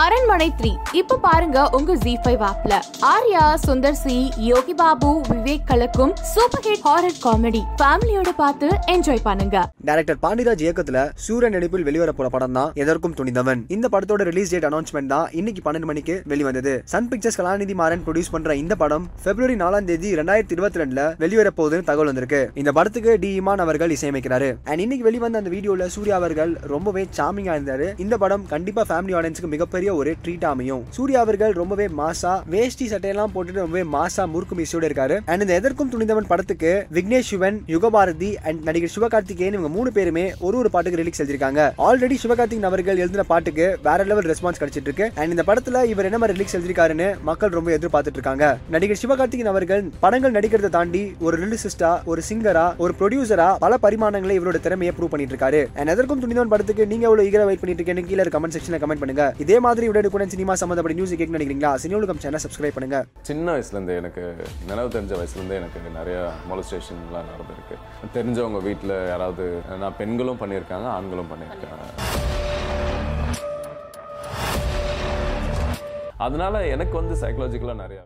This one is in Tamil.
அரண்மனை த்ரீ. இப்ப பாருங்க உங்க ஜி ஃபைவ் ஆப்ல ஆர்யா சுந்தர் சி யோகி பாபு விவேக் கலக்கும் சூப்பர் ஹிட் ஹாரர் காமெடி ஃபேமிலியோட பார்த்து என்ஜாய் பண்ணுங்க. டைரக்டர் பாண்டிராஜ் இயக்கத்துல சூரியன் நடிப்பில் வெளிவர போற படம் தான் எதற்கும் துணிந்தவன். இந்த படத்தோட ரிலீஸ் டேட் அனௌன்ஸ்மெண்ட் தான் இன்னைக்கு பன்னெண்டு மணிக்கு வெளிவந்தது. Sun Pictures Kalanithi Maran produce பண்ற இந்த படம் பிப்ரவரி நாலாம் தேதி ரெண்டாயிரத்தி இருபத்தி ரெண்டுல வெளிவர போகுதுன்னு தகவல் வந்திருக்கு. இந்த படத்துக்கு டி இமான் அவர்கள் இசையமைக்கிறாரு. அண்ட் இன்னைக்கு வெளிவந்த அந்த வீடியோல சூர்யா அவர்கள் ரொம்பவே சாமிங்கா இருந்தாரு. இந்த படம் கண்டிப்பா ஃபேமிலி ஆடியன்ஸுக்கு மிகப்பெரிய ஒரு ட்ரீட் அமையும். சூர்யா அவர்கள் ரொம்பவே மாசா வேஷ்டி சட்டையெல்லாம் போட்டுட்டு ரொம்பவே மாசா முறுக்கு மீசோட இருக்காரு. அண்ட் இந்த எதற்கும் துணிந்தவன் படத்துக்கு விக்னேஷ் சிவன் யுகபாரதி அண்ட் நடிகர் சிவகார்த்திகேயன் இவங்க மூணு பேருமே ஒரு ஒரு பாட்டுக்கு ரிலீஸ் எழுதிருக்காங்க ஆல்ரெடி சிவகார்த்திகன் அவர்கள் எழுதின பாட்டுக்கு வேற லெவல் ரெஸ்பான்ஸ் கிடைச்சிட்டு இருக்கு அண்ட் இந்த படத்துல இவர் என்ன மாதிரி ரிலீஸ் எழுதிருக்காருன்னு மக்கள் ரொம்ப எதிர்பார்த்துட்டு இருக்காங்க நடிகர் சிவகார்த்திகன் அவர்கள் படங்கள் நடிக்கிறத தாண்டி ஒரு ரிலீசிஸ்டா ஒரு சிங்கரா ஒரு ப்ரொடியூசரா பல பரிமாணங்களை இவரோட திறமையை ப்ரூவ் பண்ணிட்டு இருக்காரு அண்ட் எதற்கும் துணிந்தவன் படத்துக்கு நீங்க எவ்வளவு ஈகரா வெயிட் பண்ணிட்டு இருக்கேன்னு கீழே கமெண்ட் செக்ஷன்ல கமெண்ட் பண்ணுங்க. இதே மாதிரி மாதிரி உடனுக்குடன் சினிமா சம்மந்தப்பட்ட நியூஸ் கேட்க நினைக்கிறீங்களா? சினியோலுகம் சேனல் சப்ஸ்கிரைப் பண்ணுங்க. சின்ன வயசுலேருந்து எனக்கு நினைவு தெரிஞ்ச வயசுலேருந்தே எனக்கு நிறைய மொலஸ்டேஷன்லாம் நடந்திருக்கு. தெரிஞ்சவங்க வீட்டில் யாராவது நான் பெண்களும் பண்ணியிருக்காங்க ஆண்களும் பண்ணியிருக்காங்க. அதனால எனக்கு வந்து சைக்கலாஜிக்கலாக நிறையா